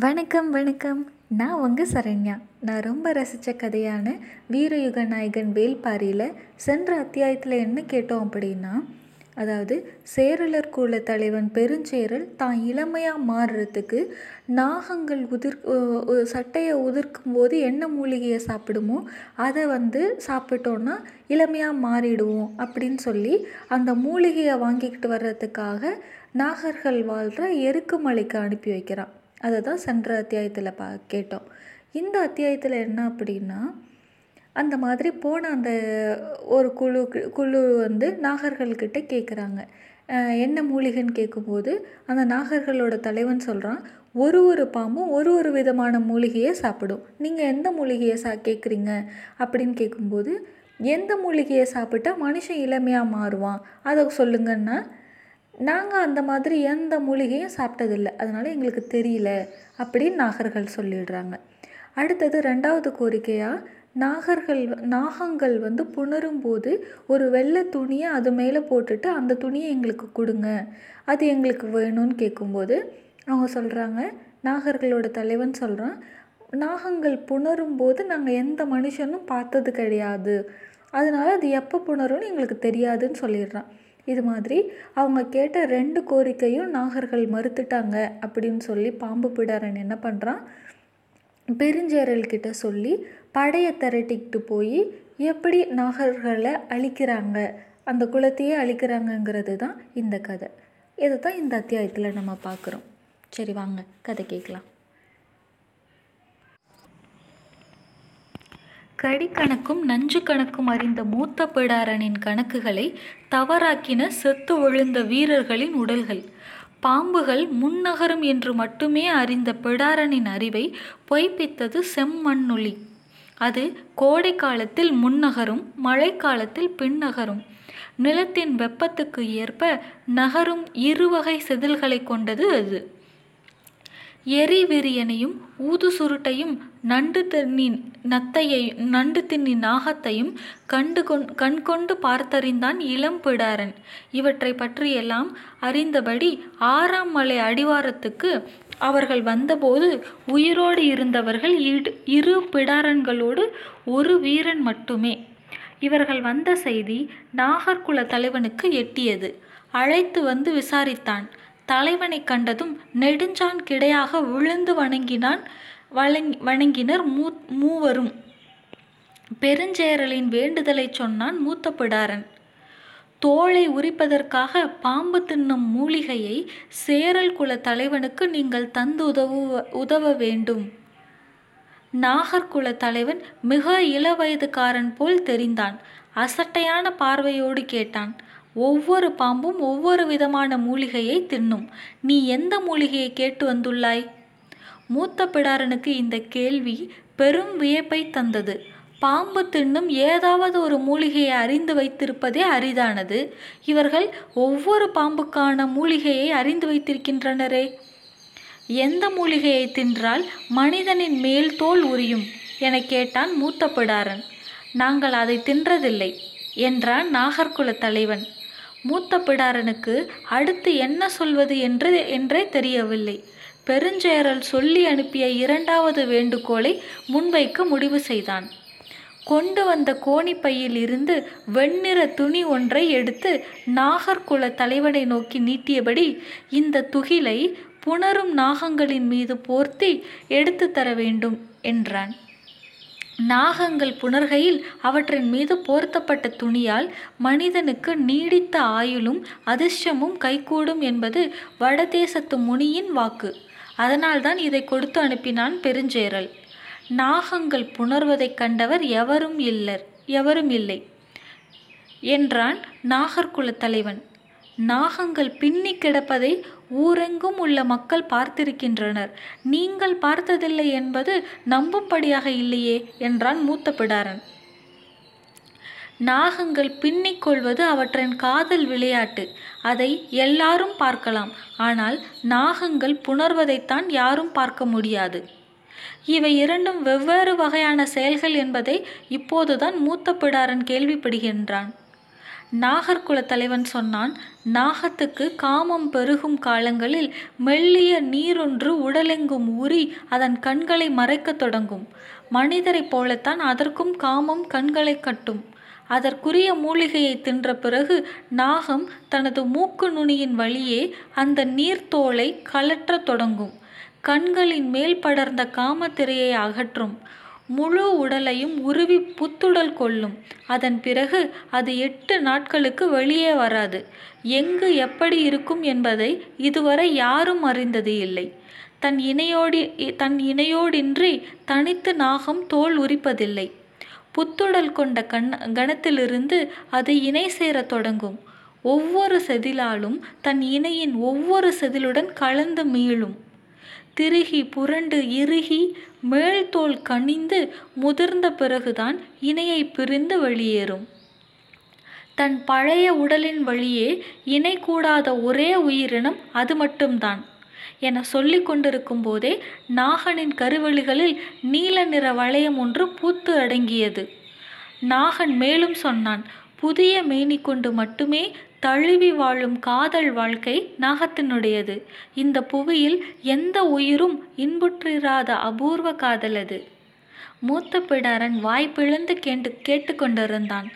வணக்கம் வணக்கம். நான் உங்கள் சரண்யா. நான் ரொம்ப ரசித்த கதையான வீரயுக நாயகன் வேல்பாரியில் சென்ற அத்தியாயத்தில் என்ன கேட்டோம் அப்படின்னா அதாவது சேரலர் குல தலைவன் பெருஞ்சேரல் தான் இளமையாக மாறுறதுக்கு நாகங்கள் உதிர் சட்டையை உதிர்க்கும் போது என்ன மூலிகையை சாப்பிடுமோ அதை வந்து சாப்பிட்டோன்னா இளமையாக மாறிடுவோம் அப்படின்னு சொல்லி அந்த மூலிகையை வாங்கிக்கிட்டு வர்றதுக்காக நாகர்கள் வாழ்கிற எருக்குமலைக்கு அனுப்பி வைக்கிறான். அதை தான் சென்ற அத்தியாயத்தில் பா கேட்டோம். இந்த அத்தியாயத்தில் என்ன அப்படின்னா அந்த மாதிரி போன அந்த ஒரு குழு குழு வந்து நாகர்கள்கிட்ட கேட்குறாங்க என்ன மூலிகைன்னு கேட்கும்போது அந்த நாகர்களோட தலைவன் சொல்கிறான் ஒரு ஒரு பாம்பும் ஒரு ஒரு விதமான மூலிகையை சாப்பிடும். நீங்கள் எந்த மூலிகையை சா கேட்குறீங்க அப்படின்னு கேட்கும்போது எந்த மூலிகையை சாப்பிட்டா மனுஷன் இளமையாக மாறுவான்? அதை சொல்லுங்கன்னா நாங்கள் அந்த மாதிரி எந்த மூலிகையும் சாப்பிட்டதில்ல. அதனால் எங்களுக்கு தெரியல அப்படின்னு நாகர்கள் சொல்லிடுறாங்க. அடுத்தது ரெண்டாவது கோரிக்கையாக நாகர்கள் நாகங்கள் வந்து புணரும் போது ஒரு வெள்ளை துணியை அது மேலே போட்டுட்டு அந்த துணியை எங்களுக்கு கொடுங்க. அது எங்களுக்கு வேணும்னு கேட்கும்போது அவங்க சொல்கிறாங்க நாகர்களோட தலைவன் சொல்கிறான் நாகங்கள் புணரும் போது நாங்கள் எந்த மனுஷனும் பார்த்தது கிடையாது. அதனால் அது எப்போ புணரும்னு எங்களுக்கு தெரியாதுன்னு சொல்லிடுறான். இது மாதிரி அவங்க கேட்ட ரெண்டு கோரிக்கையும் நாகர்கள் மறுத்துட்டாங்க அப்படின்னு சொல்லி பாம்பு பிடாரன் என்ன பண்ணுறான் பெருஞ்சேரல்கிட்ட சொல்லி படையை திரட்டிக்கிட்டு போய் எப்படி நாகர்களை அழிக்கிறாங்க? அந்த குலத்தையே அழிக்கிறாங்கங்கிறது தான் இந்த கதை. இதை தான் இந்த அத்தியாயத்தில் நம்ம பார்க்குறோம். சரி வாங்க. கதை கேட்கலாம். கடிக்கணக்கும் நஞ்சு கணக்கும் அறிந்த மூத்த பிடாரனின் கணக்குகளை தவறாக்கின செத்து விழுந்த வீரர்களின் உடல்கள். பாம்புகள் முன்னகரும் என்று மட்டுமே அறிந்த பிடாரனின் அறிவை பொய்ப்பித்தது செம்மண்ணுளி. அது கோடை காலத்தில் முன்னகரும் மழைக்காலத்தில் பின்னகரும். நிலத்தின் வெப்பத்துக்கு ஏற்ப நகரும் இருவகை செதில்களை கொண்டது அது. எரி வெறியனையும் ஊது சுருட்டையும் நண்டு தின்னின் நத்தையை நண்டு தின்னி நாகத்தையும் கண்டு கொண் கண் கொண்டு பார்த்தறிந்தான் இளம் பிடாரன். இவற்றை பற்றியெல்லாம் அறிந்தபடி ஆறாம் மலை அடிவாரத்துக்கு அவர்கள் வந்தபோது உயிரோடு இருந்தவர்கள் இரு பிடாரன்களோடு ஒரு வீரன் மட்டுமே. இவர்கள் வந்த செய்தி நாகர்குல தலைவனுக்கு எட்டியது. அழைத்து வந்து விசாரித்தான். தலைவனை கண்டதும் நெடுஞ்சான் கிடையாக விழுந்து வணங்கினான். வழங் வணங்கினர் மூ மூவரும். பெருஞ்சேரலின் வேண்டுதலை சொன்னான் மூத்த பிடாரன் தோலை உரிப்பதற்காக பாம்பு தின்னும் மூலிகையை சேரல் குல தலைவனுக்கு நீங்கள் தந்து உதவு உதவ வேண்டும். நாகர்குல தலைவன் மிக இளவயதுக்காரன் போல் தெரிந்தான். அசட்டையான பார்வையோடு கேட்டான். ஒவ்வொரு பாம்பும் ஒவ்வொரு விதமான மூலிகையை தின்னும். நீ எந்த மூலிகையை கேட்டு வந்துள்ளாய்? மூத்த பிடாரனுக்கு இந்த கேள்வி பெரும் வியப்பை தந்தது. பாம்பு தின்னும் ஏதாவது ஒரு மூலிகையை அறிந்து வைத்திருப்பதே அரிதானது. இவர்கள் ஒவ்வொரு பாம்புக்கான மூலிகையை அறிந்து வைத்திருக்கின்றனரே. எந்த மூலிகையை தின்றால் மனிதனின் மேல் தோல் உரியும் என கேட்டான் மூத்த பிடாரன். நாங்கள் அதை தின்றதில்லை என்றான் நாகர்குல தலைவன். மூத்த பிடாரனுக்கு அடுத்து என்ன சொல்வது என்று என்றே தெரியவில்லை. பெருஞ்சேரல் சொல்லி அனுப்பிய இரண்டாவது வேண்டுகோளை முன்வைக்க முடிவு செய்தான். கொண்டு வந்த கோணிப்பையில் இருந்து வெண்ணிற துணி ஒன்றை எடுத்து நாகர்குல தலைவனை நோக்கி நீட்டியபடி இந்த துகிலை புணரும் நாகங்களின் மீது போர்த்தி எடுத்து தர வேண்டும் என்றான். நாகங்கள் புணர்கையில் அவற்றின் மீது போர்த்தப்பட்ட துணியால் மனிதனுக்கு நீடித்த ஆயுளும் அதிர்ஷ்டமும் கைகூடும் என்பது வடதேசத்து முனியின் வாக்கு. அதனால்தான் இதை கொடுத்து அனுப்பினான் பெருஞ்சேரல். நாகங்கள் புணர்வதைக் கண்டவர் எவரும் இல்லர் எவரும் இல்லை என்றான் நாகர்குல தலைவன். நாகங்கள் பின்னி கிடப்பதை ஊரெங்கும் உள்ள மக்கள் பார்த்திருக்கின்றனர். நீங்கள் பார்த்ததில்லை என்பது நம்பும்படியாக இல்லையே என்றான் மூத்த பிடாரன் நாகங்கள் பின்னிக் கொள்வது அவற்றின் காதல் விளையாட்டு. அதை எல்லாரும் பார்க்கலாம். ஆனால் நாகங்கள் புணர்வதைத்தான் யாரும் பார்க்க முடியாது. இவை இரண்டும் வெவ்வேறு வகையான செயல்கள் என்பதை இப்போதுதான் மூத்த பிடாரன் கேள்விப்படுகின்றான். நாகர்குல தலைவன் சொன்னான் நாகத்துக்கு காமம் பெருகும் காலங்களில் மெல்லிய நீரொன்று உடலெங்கும் ஊறி அதன் கண்களை மறைக்கத் தொடங்கும். மனிதரைப் போலத்தான் அதற்கும் காமம் கண்களை கட்டும். அதற்குரிய மூலிகையை தின்ற பிறகு நாகம் தனது மூக்கு நுனியின் வழியே அந்த நீர்த்தோலை கலற்றத் தொடங்கும். கண்களின் மேல் படர்ந்த காமத்திரையை அகற்றும். முழு உடலையும் உருவி புத்துடல் கொள்ளும். அதன் பிறகு அது எட்டு நாட்களுக்கு வெளியே வராது. எங்கு எப்படி இருக்கும் என்பதை இதுவரை யாரும் அறிந்தது இல்லை. தன் இணையோடி தன் இணையோடின்றி தனித்து நாகம் தோல் உரிப்பதில்லை. புத்துடல் கொண்ட கண் கணத்திலிருந்து அது இணை சேரத் தொடங்கும். ஒவ்வொரு செதிலாலும் தன் இணையின் ஒவ்வொரு செதிலுடன் கலந்து மீளும். திருகி புரண்டு இறுகி மேல்தோல் கனிந்து முதிர்ந்த பிறகுதான் இணையை பிரிந்து வெளியேறும். தன் பழைய உடலின் வழியே இணை கூடாத ஒரே உயிரினம் அது மட்டும்தான் என சொல்லி கொண்டிருக்கும் போதே நாகனின் கருவெளிகளில் நீல நிற வளையம் ஒன்று பூத்து அடங்கியது. நாகன் மேலும் சொன்னான் புதிய மேனி கொண்டு மட்டுமே தழுவி வாழும் காதல் வாழ்க்கை நாகத்தினுடையது. இந்த புவியில் எந்த உயிரும் இன்புற்றிராத அபூர்வ காதல் அது. மூத்த பிடாரன் வாய் பிளந்து கேட்டு கேட்டுக்கொண்டிருந்தான்.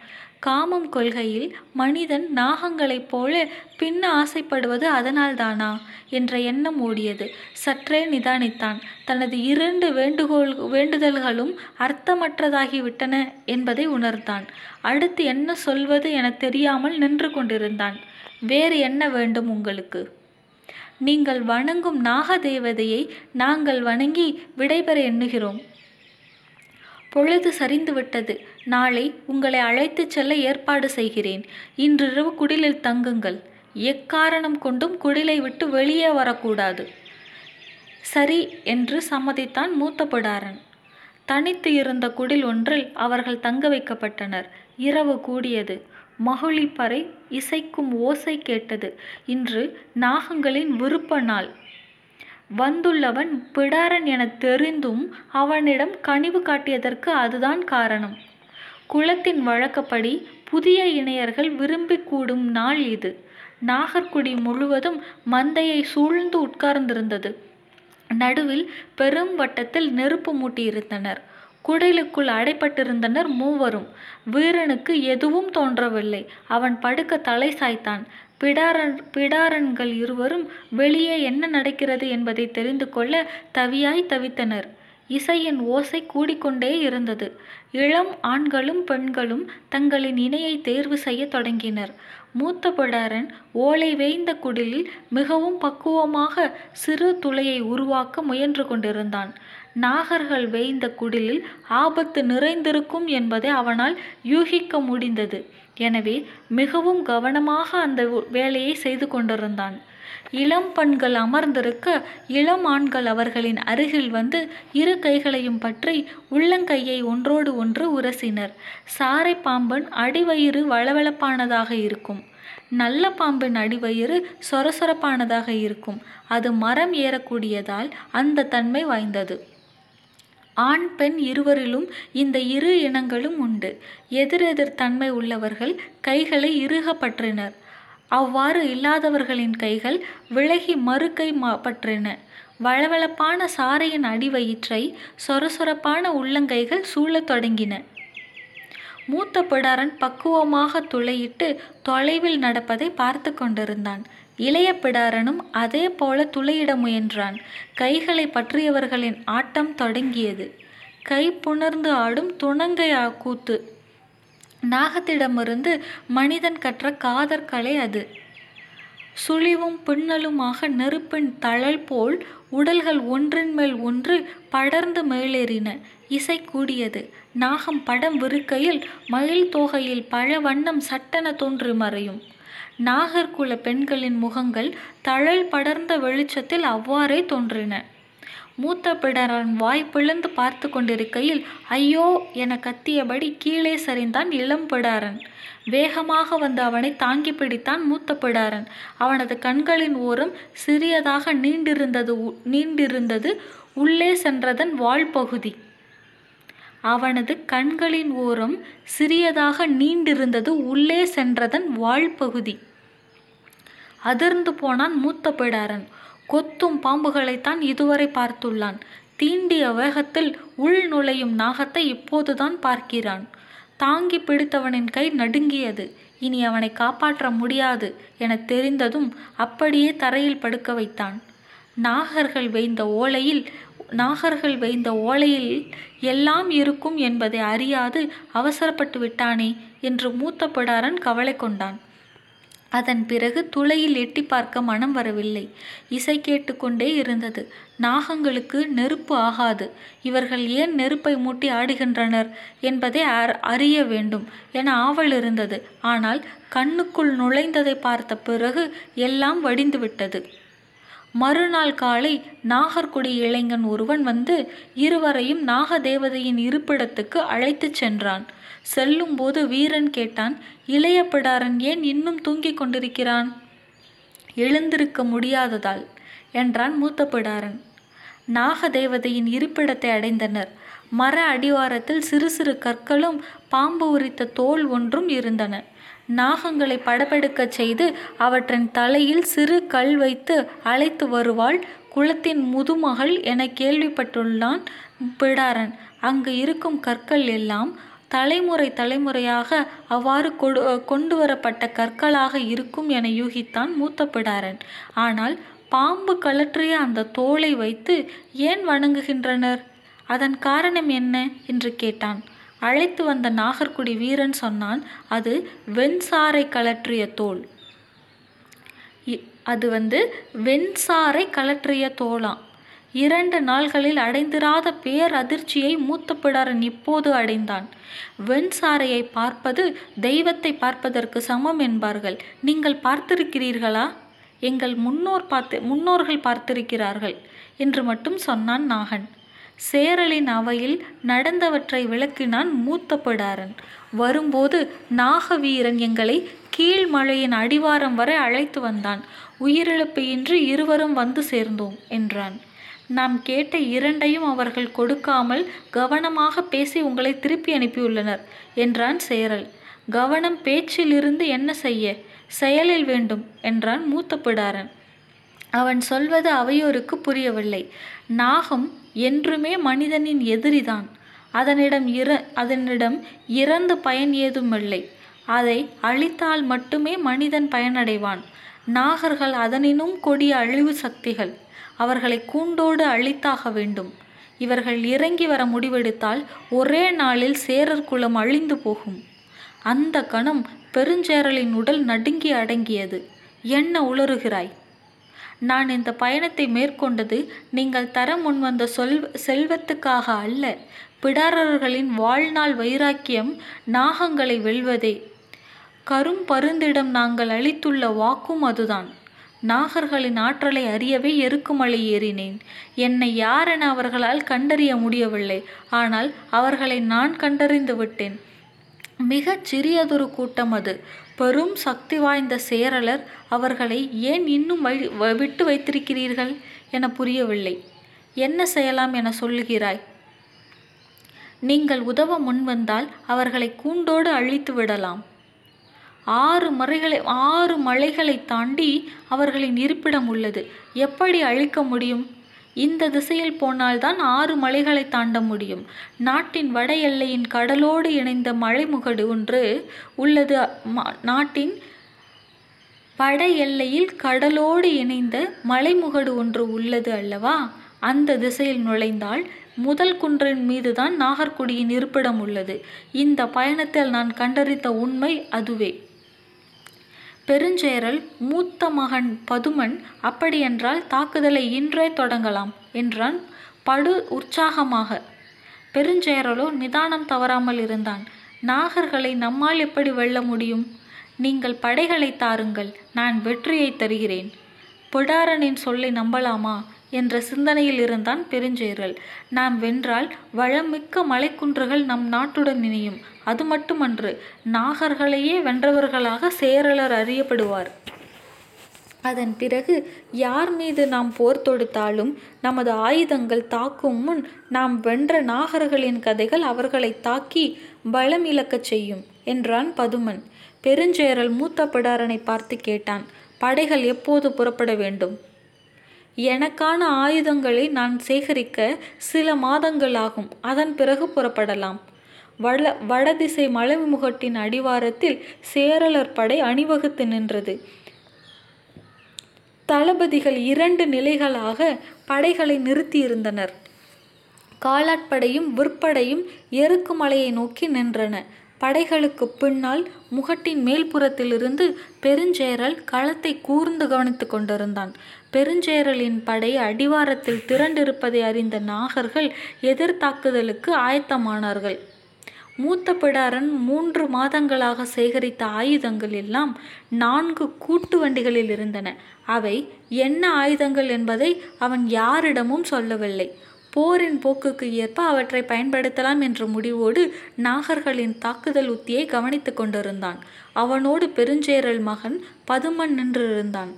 காமம் கொள்கையில் மனிதன் நாகங்களைப் போல பின்ன ஆசைப்படுவது அதனால்தானா? என்ற எண்ணம் ஓடியது. சற்றே நிதானித்தான். தனது இரண்டு வேண்டுகோள் வேண்டுதல்களும் அர்த்தமற்றதாகிவிட்டன என்பதை உணர்ந்தான். அடுத்து என்ன சொல்வது என தெரியாமல் நின்று கொண்டிருந்தான். வேறு என்ன வேண்டும் உங்களுக்கு? நீங்கள் வணங்கும் நாக தேவதையை நாங்கள் வணங்கி விடைபெற எண்ணுகிறோம். பொழுது சரிந்துவிட்டது. நாளை உங்களை அழைத்துச் செல்ல ஏற்பாடு செய்கிறேன். இன்றிரவு குடிலில் தங்குங்கள். எக்காரணம் கொண்டும் குடிலை விட்டு வெளியே வரக்கூடாது. சரி என்று சம்மதித்தான் மூத்த பிடாரன் தனித்து இருந்த குடில் ஒன்றில் அவர்கள் தங்க வைக்கப்பட்டனர். இரவு கூடியது. மகுழிப்பறை இசைக்கும் ஓசை கேட்டது. இன்று நாகங்களின் விருப்ப நாள். வந்துள்ளவன் பிடாரன் என தெரிந்தும் அவனிடம் கனிவு காட்டியதற்கு அதுதான் காரணம். குலத்தின் வழக்கப்படி புதிய இணையர்கள் விரும்பி கூடும் நாள் இது. நாகர்குடி முழுவதும் மந்தையை சூழ்ந்து உட்கார்ந்திருந்தது. நடுவில் பெரும் வட்டத்தில் நெருப்பு மூட்டியிருந்தனர். குடிலுக்குள் அடைப்பட்டிருந்தனர் மூவரும். வீரனுக்கு எதுவும் தோன்றவில்லை. அவன் படுக்க தலை சாய்த்தான். பிடாரன் பிடாரன்கள் இருவரும் வெளியே என்ன நடக்கிறது என்பதை தெரிந்து கொள்ள தவியாய் தவித்தனர். இசையின் ஓசை கூடிக்கொண்டே இருந்தது. இளம் ஆண்களும் பெண்களும் தங்களின் இணையை தேர்வு செய்ய தொடங்கினர். மூத்த பிடாரன் ஓலை வேய்ந்த குடிலில் மிகவும் பக்குவமாக சிறு துளையை உருவாக்க முயன்று கொண்டிருந்தான். நாகர்கள் வேய்ந்த குடிலில் ஆபத்து நிறைந்திருக்கும் என்பதை அவனால் யூகிக்க முடிந்தது. எனவே மிகவும் கவனமாக அந்த வேலையை செய்து கொண்டிருந்தான். இளம் பெண்கள் அமர்ந்திருக்க இளம் ஆண்கள் அவர்களின் அருகில் வந்து இரு கைகளையும் பற்றி உள்ளங்கையை ஒன்றோடு ஒன்று உரசினர். சாரை பாம்பன் அடிவயிறு வளவளப்பானதாக இருக்கும். நல்ல பாம்பின் அடிவயிறு சொரசொரப்பானதாக இருக்கும். அது மரம் ஏறக்கூடியதால் அந்த தன்மை வாய்ந்தது. ஆண் பெண் இருவரிலும் இந்த இரு இனங்களும் உண்டு. எதிரெதிர் தன்மை உள்ளவர்கள் கைகளை இறுக பற்றினர். அவ்வாறு இல்லாதவர்களின் கைகள் விலகி மறுக்கை பற்றின. வளவளப்பான சாரையின் அடிவயிற்றை சொரசொரப்பான உள்ளங்கைகள் சூழத் தொடங்கின. மூத்த பிடாரன் பக்குவமாக துளையிட்டு தொலைவில் நடப்பதை பார்த்து கொண்டிருந்தான். இளைய பிடாரனும் அதே போல துளையிட முயன்றான். கைகளை பற்றியவர்களின் ஆட்டம் தொடங்கியது. கை புணர்ந்து ஆடும் துணங்கை கூத்து நாகத்திடமிருந்து மனிதன் கற்ற காதற்கலை அது. சுழிவும் பின்னலுமாக நெருப்பின் தழல் போல் உடல்கள் ஒன்றின் மேல் ஒன்று படர்ந்து மேலேறின. இசை கூடியது. நாகம் படம் விருக்கையில் மயில் தோகையில் பழ வண்ணம் சட்டென தோன்று மறையும். நாகர்குல பெண்களின் முகங்கள் தழல் படர்ந்த வெளிச்சத்தில் அவ்வாறே தோன்றின. மூத்த பிடரன் வாய் பிளந்து பார்த்து கொண்டிருக்கையில் ஐயோ என கத்தியபடி கீழே சரிந்தான் இளம் பிடாரன். வேகமாக வந்து அவனை தாங்கி பிடித்தான் மூத்த பிடாரன். அவனது கண்களின் ஓரம் சிறியதாக நீண்டிருந்தது நீண்டிருந்தது உள்ளே சென்றதன் வால் பகுதி. அவனது கண்களின் ஓரம் சிறியதாக நீண்டிருந்தது உள்ளே சென்றதன் வால்பகுதி அதிர்ந்து போனான் மூத்த பிடாரன். கொத்தும் பாம்புகளைத்தான் இதுவரை பார்த்துள்ளான். தீண்டிய வேகத்தில் உள் நுழையும் நாகத்தை இப்போதுதான் பார்க்கிறான். தாங்கி பிடித்தவனின் கை நடுங்கியது. இனி அவனை காப்பாற்ற முடியாது என தெரிந்ததும் அப்படியே தரையில் படுக்க வைத்தான். நாகர்கள் வைந்த ஓலையில் நாகர்கள் வைந்த ஓலையில் எல்லாம் இருக்கும் என்பதை அறியாது அவசரப்பட்டு விட்டானே என்று மூத்த பிடாரன் கவலை கொண்டான். அதன் பிறகு துளையில் எட்டி பார்க்க மனம் வரவில்லை. இசை கேட்டுக்கொண்டே இருந்தது. நாகங்களுக்கு நெருப்பு ஆகாது. இவர்கள் ஏன் நெருப்பை மூட்டி ஆடுகின்றனர் என்பதை அறிய வேண்டும் என ஆவல் இருந்தது. ஆனால் கண்ணுக்குள் நுழைந்ததை பார்த்த பிறகு எல்லாம் வடிந்துவிட்டது மறுநாள் காலை நாகர்குடி இளைஞன் ஒருவன் வந்து இருவரையும் நாகதேவதையின் இருப்பிடத்துக்கு அழைத்துச் சென்றான். செல்லும்போது வீரன் கேட்டான் இளைய பிடாரன் ஏன் இன்னும் தூங்கிக் கொண்டிருக்கிறான்? எழுந்திருக்க முடியாததால் என்றான் மூத்த பிடாரன். நாகதேவதையின் இருப்பிடத்தை அடைந்தனர். மர அடிவாரத்தில் சிறு சிறு கற்களும் பாம்பு உரித்த தோல் ஒன்றும் இருந்தன. நாகங்களை படபெடுக்கச் செய்து அவற்றின் தலையில் சிறு கல் வைத்து அழைத்து வருவாள் குளத்தின் முதுமகள் என கேள்விப்பட்டுள்ளான் பிடாரன். அங்கு இருக்கும் கற்கள் எல்லாம் தலைமுறை தலைமுறையாக அவ்வாறு கொடு கொண்டு வரப்பட்ட கற்களாக இருக்கும் என யூகித்தான் மூத்த பிடாரன் ஆனால் பாம்பு கலற்றிய அந்த தோலை வைத்து ஏன் வணங்குகின்றனர்? அதன் காரணம் என்ன? என்று கேட்டான். அழைத்து வந்த நாகர்குடி வீரன் சொன்னான் அது வெண்சாரை கலற்றிய தோல். அது வந்து வெண்சாரை கலற்றிய தோலாம் இரண்டு நாள்களில் அடைந்திராத பேர் அதிர்ச்சியை மூத்த பிடாரன் இப்போது அடைந்தான். வெண்சாரையை பார்ப்பது தெய்வத்தை பார்ப்பதற்கு சமம் என்பார்கள். நீங்கள் பார்த்திருக்கிறீர்களா? எங்கள் முன்னோர் பார்த்து முன்னோர்கள் பார்த்திருக்கிறார்கள் என்று மட்டும் சொன்னான் நாகன். சேரலின் அவையில் நடந்தவற்றை விளக்கினான் மூத்த பிடாரன் வரும்போது நாகவீரன் எங்களை கீழ்மலையின் அடிவாரம் வரை அழைத்து வந்தான். உயிரிழப்பு இன்றி இருவரும் வந்து சேர்ந்தோம் என்றான். நாம் கேட்ட இரண்டையும் அவர்கள் கொடுக்காமல் கவனமாக பேசி உங்களை திருப்பி அனுப்பியுள்ளனர் என்றான் சேரல். கவனம் பேச்சிலிருந்து என்ன செய்ய? செயலில் வேண்டும் என்றான் மூத்த பிடாரன். அவன் சொல்வது அவையோருக்கு புரியவில்லை. நாகம் என்றுமே மனிதனின் எதிரிதான். அதனிடம் இற அதனிடம் இறந்து பயன் ஏதுமில்லை. அதை அழித்தால் மட்டுமே மனிதன் பயனடைவான். நாகர்கள் அதனினும் கொடிய அழிவு சக்திகள். அவர்களை கூண்டோடு அழித்தாக வேண்டும். இவர்கள் இறங்கி வர முடிவெடுத்தால் ஒரே நாளில் சேரர் குலம் அழிந்து போகும். அந்த கணம் பெருஞ்சேரலின் உடல் நடுங்கி அடங்கியது. என்ன உளறுகிறாய்? நான் இந்த பயணத்தை மேற்கொண்டது நீங்கள் தர முன்வந்த சொல் செல்வத்துக்காக அல்ல. பிடாரர்களின் வாழ்நாள் வைராக்கியம் நாகங்களை வெல்வதே. கரும் பருந்திடம் நாங்கள் அளித்துள்ள வாக்கும் அதுதான். நாகர்களின் ஆற்றலை அறியவே எருக்குமலை ஏறினேன். என்னை யாரென அவர்களால் கண்டறிய முடியவில்லை. ஆனால் அவர்களை நான் கண்டறிந்து விட்டேன். மிகச் சிறியதொரு கூட்டம் அது. பெரும் சக்தி வாய்ந்த சேரலர் அவர்களை ஏன் இன்னும் வை விட்டு வைத்திருக்கிறீர்கள் என புரியவில்லை. என்ன செய்யலாம் என சொல்லுகிறாய்? நீங்கள் உதவ முன்வந்தால் அவர்களை கூண்டோடு அழித்து விடலாம். ஆறு மறைகளை ஆறு மலைகளை தாண்டி அவர்களின் இருப்பிடம் உள்ளது. எப்படி அழிக்க முடியும்? இந்த திசையில் போனால்தான் ஆறு மலைகளை தாண்ட முடியும். நாட்டின் வட எல்லையின் கடலோடு இணைந்த மலைமுகடு ஒன்று உள்ளது. நாட்டின் வட எல்லையில் கடலோடு இணைந்த மலைமுகடு ஒன்று உள்ளது அல்லவா? அந்த திசையில் நுழைந்தால் முதல் குன்றின் மீதுதான் நாகர்குடியின் இருப்பிடம் உள்ளது. இந்த பயணத்தில் நான் கண்டறிந்த உண்மை அதுவே. பெருஞ்சேரல் மூத்த மகன் பதுமன் அப்படியென்றால் தாக்குதலை இன்றே தொடங்கலாம் என்றான் படு உற்சாகமாக. பெருஞ்சேரலோ நிதானம் தவறாமல் இருந்தான். நாகர்களை நம்மால் எப்படி வெல்ல முடியும்? நீங்கள் படைகளை தாருங்கள் நான் வெற்றியை தருகிறேன். பொடாரனின் சொல்லை நம்பலாமா? என்ற சிந்தனையில் இருந்தான் பெருஞ்சேரல். நாம் வென்றால் வளமிக்க மலைக்குன்றுகள் நம் நாட்டுடன் இணையும். அது மட்டுமன்று நாகர்களையே வென்றவர்களாக சேரலர் அறியப்படுவார். அதன் பிறகு யார் மீது நாம் போர் தொடுத்தாலும் நமது ஆயுதங்கள் தாக்கும் முன் நாம் வென்ற நாகர்களின் கதைகள் அவர்களை தாக்கி பலம் இழக்கச் செய்யும் என்றான் பதுமன். பெருஞ்சேரல் மூத்த பிடாரனை பார்த்து கேட்டான் படைகள் எப்போது புறப்பட வேண்டும்? எனக்கான ஆயுதங்களை நான் சேகரிக்க சில மாதங்கள் ஆகும் அதன் பிறகு புறப்படலாம். வட வடதிசை மலைமுகட்டின் அடிவாரத்தில் சேரலர் படை அணிவகுத்து நின்றது. தளபதிகள் இரண்டு நிலைகளாக படைகளை நிறுத்தியிருந்தனர். காலாட்படையும் விற்படையும் எருக்கு மலையை நோக்கி நின்றன. படைகளுக்கு பின்னால் முகட்டின் மேல்புறத்திலிருந்து பெருஞ்சேரல் களத்தை கூர்ந்து கவனித்துக் கொண்டிருந்தான். பெருஞ்சேரலின் படை அடிவாரத்தில் திரண்டிருப்பதை அறிந்த நாகர்கள் எதிர்த்தாக்குதலுக்கு ஆயத்தமானார்கள். மூத்த பிடாரன் மூன்று மாதங்களாக சேகரித்த ஆயுதங்கள் எல்லாம் நான்கு கூட்டு வண்டிகளில் இருந்தன. அவை என்ன ஆயுதங்கள் என்பதை அவன் யாரிடமும் சொல்லவில்லை. போரின் போக்குக்கு ஏற்ப அவற்றை பயன்படுத்தலாம் என்ற முடிவோடு நாகர்களின் தாக்குதல் உத்தியை கவனித்து கொண்டிருந்தான். அவனோடு பெருஞ்சேரல் மகன் பதுமன் நின்றிருந்தான்.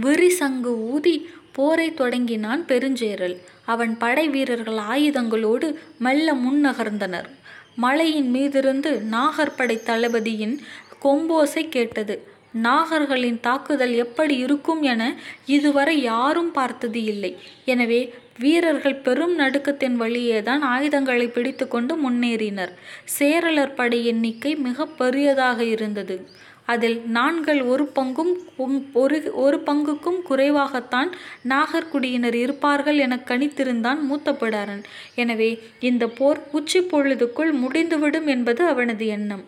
விரி சங்கு ஊதி போரை தொடங்கினான் பெருஞ்சேரல். அவன் படை வீரர்கள் ஆயுதங்களோடு மெல்ல முன்னகர்ந்தனர். மலையின் மீதிருந்து நாகர்படை தளபதியின் கொம்போசை கேட்டது. நாகர்களின் தாக்குதல் எப்படி இருக்கும் என இதுவரை யாரும் பார்த்தது இல்லை. எனவே வீரர்கள் பெரும் நடுக்கத்தின் வழியேதான் ஆயுதங்களை பிடித்துக்கொண்டு முன்னேறினர். சேரலர் படை எண்ணிக்கை மிக பெரியதாக இருந்தது. அதில் நான்கள் ஒரு பங்கும் ஒரு ஒரு பங்குக்கும் குறைவாகத்தான் நாகர்குடியினர் இருப்பார்கள் என கணித்திருந்தான் மூத்த பிடாரன் எனவே இந்த போர் உச்சி பொழுதுக்குள் முடிந்துவிடும் என்பது அவனது எண்ணம்.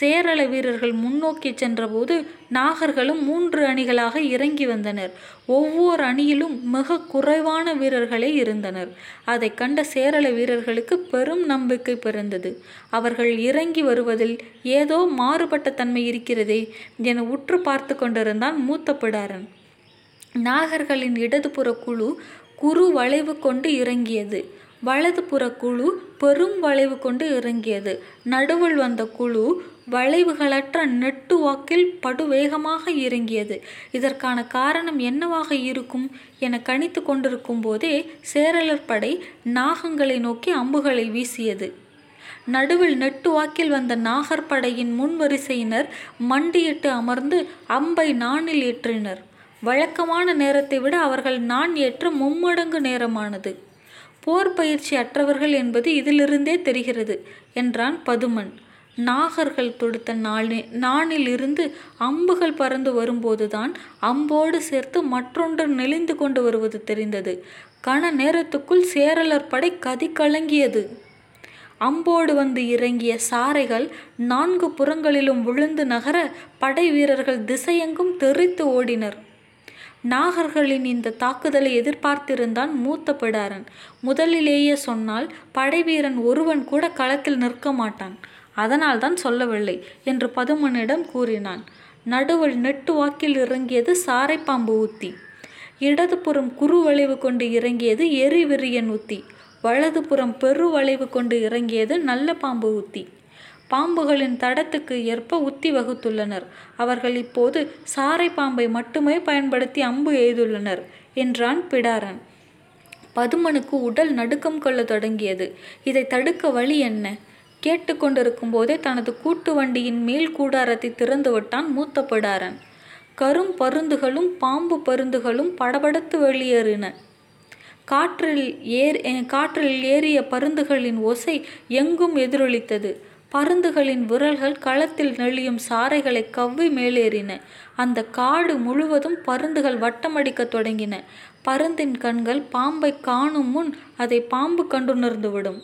சேரள வீரர்கள் முன்னோக்கி சென்றபோது நாகர்களும் மூன்று அணிகளாக இறங்கி வந்தனர். ஒவ்வொரு அணியிலும் மிக குறைவான வீரர்களே இருந்தனர். அதை கண்ட சேரள வீரர்களுக்கு பெரும் நம்பிக்கை பிறந்தது. அவர்கள் இறங்கி வருவதில் ஏதோ மாறுபட்ட தன்மை இருக்கிறதே என உற்று பார்த்து கொண்டிருந்தான் மூத்த பிடாரன். நாகர்களின் இடதுபுற குழு குறு வளைவு கொண்டு இறங்கியது. வலதுபுற குழு பெரும் வளைவு கொண்டு இறங்கியது. நடுவில் வந்த குழு வளைவுகளற்ற நெட்டு வாக்கில் படுவேகமாக இறங்கியது. இதற்கான காரணம் என்னவாக இருக்கும் என கணித்து கொண்டிருக்கும் போதே சேரலர் படை நாகங்களை நோக்கி அம்புகளை வீசியது. நடுவில் நெட்டு வாக்கில் வந்த நாகர் படையின் முன்வரிசையினர் மண்டியிட்டு அமர்ந்து அம்பை நாணில் ஏற்றினர். வழக்கமான நேரத்தை விட அவர்கள் நான் ஏற்ற மும்மடங்கு நேரமானது. போர் பயிற்சி அற்றவர்கள் என்பது இதிலிருந்தே தெரிகிறது என்றான் பதுமன். நாகர்கள் தொடுத்த நாளி நாணிலிருந்து அம்புகள் பறந்து வரும்போதுதான் அம்போடு சேர்த்து மற்றொன்று நெளிந்து கொண்டு வருவது தெரிந்தது. கன நேரத்துக்குள் சேரலர் படை கதி கலங்கியது அம்போடு வந்து இறங்கிய சாரைகள் நான்கு புறங்களிலும் விழுந்து நகர படை வீரர்கள் திசையெங்கும் தெரித்து ஓடினர். நாகர்களின் இந்த தாக்குதலை எதிர்பார்த்திருந்தான் மூத்த பிடாரன். முதலிலேயே சொன்னால் படைவீரன் ஒருவன் கூட களத்தில் நிற்க மாட்டான். அதனால் தான் சொல்லவில்லை என்று பதுமனிடம் கூறினான். நடுவில் நெட்டு வாக்கில் இறங்கியது சாரைப்பாம்பு உத்தி இடதுபுறம் குறு வளைவு கொண்டு இறங்கியது எரிவிரியன் உத்தி வலதுபுறம் பெரு வளைவு கொண்டு இறங்கியது நல்ல பாம்பு உத்தி பாம்புகளின் தடத்துக்கு ஏற்ப உத்தி வகுத்துள்ளனர். அவர்கள் இப்போது சாரை பாம்பை மட்டுமே பயன்படுத்தி அம்பு எய்துள்ளனர் என்றான் பிடாரன். பதுமனுக்கு உடல் நடுக்கம் கொள்ள தொடங்கியது. இதை தடுக்க வழி என்ன? கேட்டுக்கொண்டிருக்கும் போதே தனது கூட்டு வண்டியின் மேல் கூடாரத்தை திறந்துவிட்டான் மூத்த பிடாரன். கரும் பருந்துகளும் பாம்பு பருந்துகளும் படபடத்து வெளியேறின. காற்றில் ஏர் காற்றில் ஏறிய பருந்துகளின் ஓசை எங்கும் எதிரொலித்தது. பருந்துகளின் விரல்கள் களத்தில் நெளியும் சாறைகளை கவ்வி மேலேறின. அந்த காடு முழுவதும் பருந்துகள் வட்டமடிக்க தொடங்கின. பருந்தின் கண்கள் பாம்பை காணும் முன் அதை பாம்பு கண்டுணர்ந்துவிடும்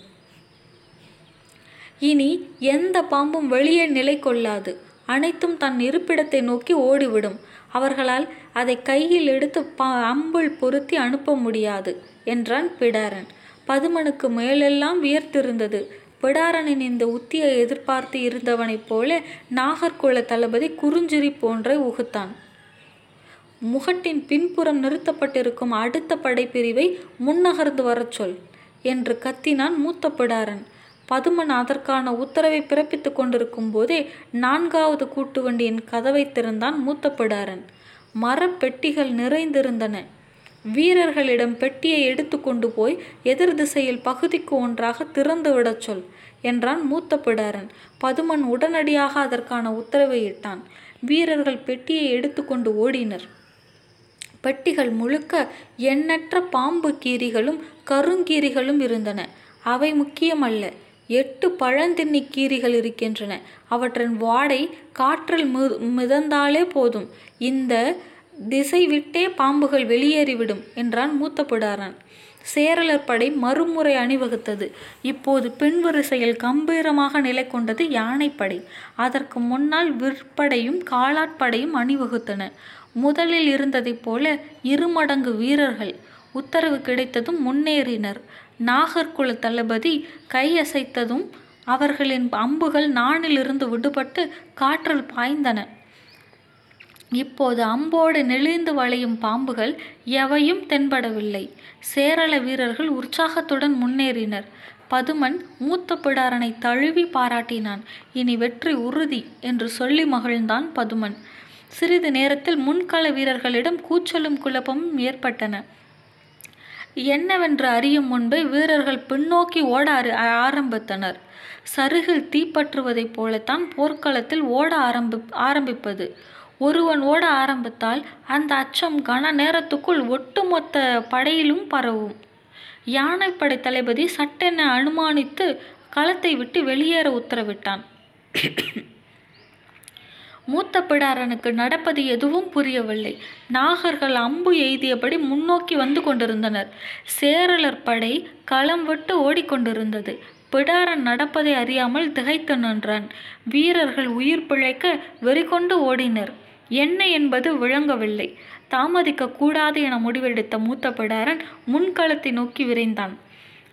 இனி எந்த பாம்பும் வெளியே நிலை கொள்ளாது. அனைத்தும் தன் இருப்பிடத்தை நோக்கி ஓடிவிடும். அவர்களால் அதை கையில் எடுத்து பா அம்புள் பொருத்தி அனுப்ப முடியாது என்றான் பிடாரன். பதுமனுக்கு மேலெல்லாம் வியர்த்திருந்தது. பிடாரனின் இந்த உத்தியை எதிர்பார்த்து இருந்தவனைப் போல நாகர்கோள தளபதி குறுஞ்சிரி போன்ற உகுத்தான். முகட்டின் பின்புறம் நிறுத்தப்பட்டிருக்கும் அடுத்த படைப்பிரிவை முன்னகர்ந்து வரச் சொல் என்று கத்தினான் மூத்த பிடாரன். பதுமன் அதற்கான உத்தரவை பிறப்பித்துக் கொண்டிருக்கும் போதே நான்காவது கூட்டு வண்டியின் கதவை திறந்தான் மூத்தப்படாரன். மரப்பெட்டிகள் நிறைந்திருந்தன. வீரர்களிடம் பெட்டியை எடுத்துக்கொண்டு போய் எதிர் திசையில் பகுதிக்கு ஒன்றாக திறந்து விடச் சொல் என்றான் மூத்த பிடாரன் பதுமன் உடனடியாக அதற்கான உத்தரவை இட்டான். வீரர்கள் பெட்டியை எடுத்துக்கொண்டு ஓடினர். பெட்டிகள் முழுக்க எண்ணற்ற பாம்பு கீரிகளும் கருங்கீரிகளும் இருந்தன. அவை முக்கியமல்ல. எட்டு பழந்தின்னி கீரிகள் இருக்கின்றன. அவற்றின் வாடை காற்றில் மி மிதந்தாலே போதும். இந்த திசை விட்டே பாம்புகள் வெளியேறிவிடும் என்றான் மூத்த பிடாரன் சேரலர் படை மறுமுறை அணிவகுத்தது. இப்போது பெண் வரிசையில் கம்பீரமாக நிலை கொண்டது யானைப்படை. அதற்கு முன்னால் விற்படையும் காலாட்படையும் அணிவகுத்தன. முதலில் இருந்ததைப் போல இருமடங்கு வீரர்கள் உத்தரவு கிடைத்ததும் முன்னேறினர். நாகர்குல தளபதி கையசைத்ததும் அவர்களின் அம்புகள் நானிலிருந்து விடுபட்டு காற்றில் பாய்ந்தன. இப்போது அம்போடு நெளிந்து வளையும் பாம்புகள் எவையும் தென்படவில்லை. சேரள வீரர்கள் உற்சாகத்துடன் முன்னேறினர். பதுமன் மூத்த பிடாரனை தழுவி பாராட்டினான். இனி வெற்றி உறுதி என்று சொல்லி மகிழ்ந்தான் பதுமன். சிறிது நேரத்தில் முன்கள வீரர்களிடம் கூச்சலும் குழப்பமும் ஏற்பட்டன. என்னவென்று அறியும் முன்பே வீரர்கள் பின்னோக்கி ஓட ஆரம்பித்தனர். சருகில் தீப்பற்றுவதைப் போலத்தான் போர்க்களத்தில் ஓட ஆரம்பி ஆரம்பிப்பது. ஒருவன் ஓட ஆரம்பித்தால் அந்த அச்சம் கன நேரத்துக்குள் ஒட்டுமொத்த படையிலும் பரவும். யானைப்படை தளபதி சட்டென அனுமானித்து களத்தை விட்டு வெளியேற உத்தரவிட்டான். மூத்த பிடாரனுக்கு நடப்பது எதுவும் புரியவில்லை. நாகர்கள் அம்பு எய்தியபடி முன்னோக்கி வந்து கொண்டிருந்தனர். சேரலர் படை களம் விட்டு ஓடிக்கொண்டிருந்தது. பிடாரன் நடப்பதை அறியாமல் திகைத்து நின்றான். வீரர்கள் உயிர் பிழைக்க வெறிகொண்டு ஓடினர். என்ன என்பது விளங்கவில்லை. தாமதிக்க கூடாது என முடிவெடுத்த மூத்த பிடாரன் முன்களத்தை நோக்கி விரைந்தான்.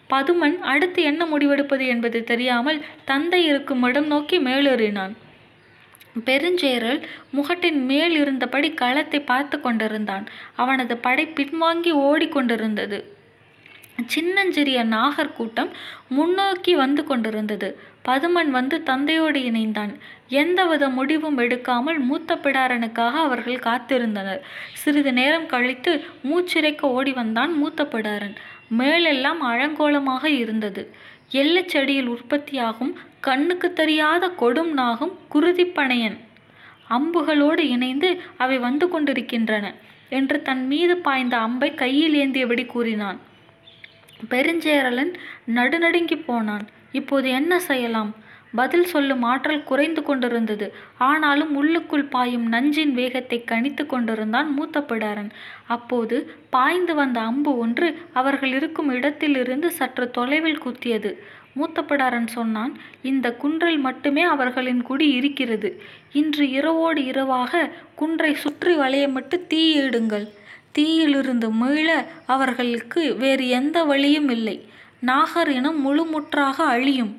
பதுமன் அடுத்து என்ன முடிவெடுப்பது என்பது தெரியாமல் தந்தை இருக்கும் இடம் நோக்கி மேலேறினான். பெருஞ்சேரல் முகட்டின் மேல் இருந்தபடி களத்தை பார்த்து கொண்டிருந்தான். அவனது படை பின்வாங்கி ஓடிக்கொண்டிருந்தது சின்னஞ்சிறிய நாகர் கூட்டம் முன்னோக்கி வந்து கொண்டிருந்தது. பதுமன் வந்து தந்தையோடு இணைந்தான். எந்தவித முடிவும் எடுக்காமல் மூத்த பிடாரனுக்காக அவர்கள் காத்திருந்தனர். சிறிது நேரம் கழித்து மூச்சிறைக்க ஓடி வந்தான் மூத்த பிடாரன். மேலெல்லாம் அழங்கோலமாக இருந்தது. எள்ளச் செடியில் உற்பத்தியாகும் கண்ணுக்கு தெரியாத கொடும் நாகம் குருதிப்பனையன் அம்புகளோடு இணைந்து அவை வந்து கொண்டிருக்கின்றன என்று தன் மீது பாய்ந்த அம்பை கையில் ஏந்தியபடி கூறினான். பெருஞ்சேரலன் நடுநடுங்கி போனான். இப்போது என்ன செய்யலாம்? பதில் சொல்லும் ஆற்றல் குறைந்து கொண்டிருந்தது. ஆனாலும் உள்ளுக்குள் பாயும் நஞ்சின் வேகத்தை கணித்து கொண்டிருந்தான் மூத்த பிடாரன் அப்போது பாய்ந்து வந்த அம்பு ஒன்று அவர்கள் இருக்கும் இடத்திலிருந்து சற்று தொலைவில் குத்தியது. மூத்த பிடாரன் சொன்னான் இந்த குன்றில் மட்டுமே அவர்களின் குடி இருக்கிறது. இன்று இரவோடு இரவாக குன்றை சுற்றி வளையமிட்டு தீயிடுங்கள் தீயிலிருந்து மீள அவர்களுக்கு வேறு எந்த வழியும் இல்லை. நாகர் இனம் முழுமுற்றாக அழியும்.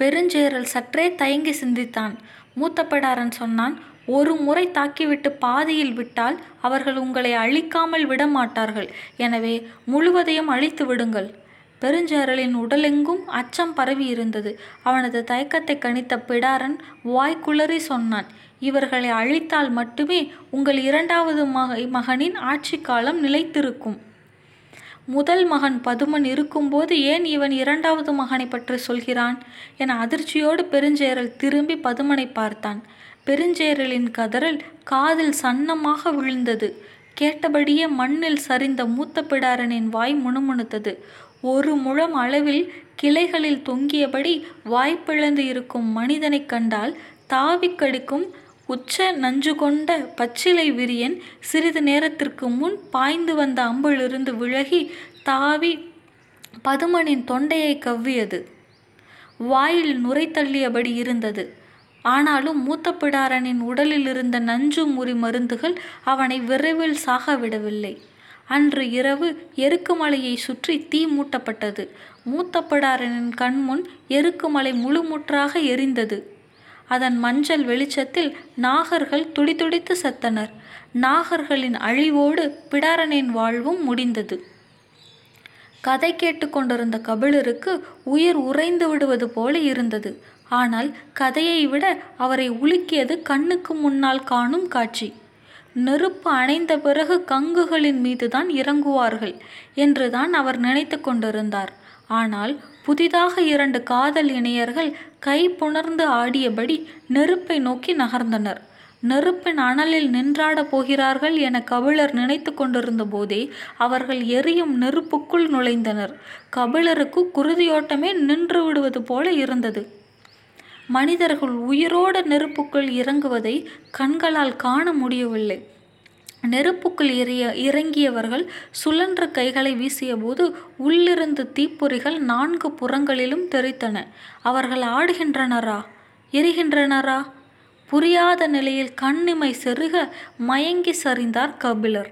பெருஞ்சேரல் சற்றே தயங்கி சிந்தித்தான். மூத்த பிடாரன் சொன்னான் ஒரு முறை தாக்கிவிட்டு பாதியில் விட்டால் அவர்கள் உங்களை அழிக்காமல் விட மாட்டார்கள் எனவே முழுவதையும் அழித்து விடுங்கள் பெருஞ்சேரலின் உடலெங்கும் அச்சம் பரவி இருந்தது. அவனது தயக்கத்தை கணித்த பிடாரன் வாய்க்குளறி சொன்னான் இவர்களை அழித்தால் மட்டுமே உங்கள் இரண்டாவது மக மகனின் ஆட்சி காலம் நிலைத்திருக்கும். முதல் மகன் பதுமன் இருக்கும்போது ஏன் இவன் இரண்டாவது மகனை பற்றி சொல்கிறான்? என அதிர்ச்சியோடு பெருஞ்சேரல் திரும்பி பதுமனை பார்த்தான். பெருஞ்சேரலின் கதறல் காதில் சன்னமாக விழுந்தது. கேட்டபடியே மண்ணில் சரிந்த மூத்த பிடாரனின் வாய் முணுமுணுத்தது. ஒரு முழம் அளவில் கிளைகளில் தொங்கியபடி வாய்ப்பிழந்து இருக்கும் மனிதனைக் கண்டால் தாவிக் கடிக்கும் உச்ச நஞ்சு கொண்ட பச்சிலை விரியன் சிறிது நேரத்திற்கு முன் பாய்ந்து வந்த அம்பிலிருந்து விலகி தாவி பதுமனின் தொண்டையை கவ்வியது. வாயில் நுரை தள்ளியபடி இருந்தது. ஆனாலும் மூத்த பிடாரனின் உடலில் இருந்த நஞ்சு முறி மருந்துகள் அவனை விரைவில் சாகவிடவில்லை அன்று இரவு எருக்குமலையை சுற்றி தீ மூட்டப்பட்டது. மூத்த பிடாரனின் கண்முன் எருக்குமலை முழுமுற்றாக எரிந்தது. அதன் மஞ்சள் வெளிச்சத்தில் நாகர்கள் துடிதுடித்து செத்தனர். நாகர்களின் அழிவோடு பிடாரனின் வாழ்வும் முடிந்தது. கதை கேட்டுக்கொண்டிருந்த கபிலருக்கு உயிர் உறைந்து விடுவது போல இருந்தது. ஆனால் கதையை விட அவரை உலுக்கியது கண்ணுக்கு முன்னால் காணும் காட்சி. நெருப்பு அணைந்த பிறகு கங்குகளின் மீதுதான் இறங்குவார்கள் என்றுதான் அவர் நினைத்து கொண்டிருந்தார். ஆனால் புதிதாக இரண்டு காதல் இணையர்கள் கை புணர்ந்து ஆடியபடி நெருப்பை நோக்கி நகர்ந்தனர். நெருப்பின் அனலில் நின்றாடப் போகிறார்கள் என கபிலர் நினைத்து கொண்டிருந்த போதே அவர்கள் எரியும் நெருப்புக்குள் நுழைந்தனர். கபிலருக்கு குருதியோட்டமே நின்று விடுவது போல இருந்தது. மனிதர்கள் உயிரோடு நெருப்புக்குள் இறங்குவதை கண்களால் காண முடியவில்லை. நெருப்புக்குள் எறிய இறங்கியவர்கள் சுழன்ற கைகளை வீசியபோது உள்ளிருந்து தீப்பொறிகள் நான்கு புறங்களிலும் தெரித்தன அவர்கள் ஆடுகின்றனரா? எரிகின்றனரா? புரியாத நிலையில் கண்ணிமை செருக மயங்கி சரிந்தார் கபிலர்.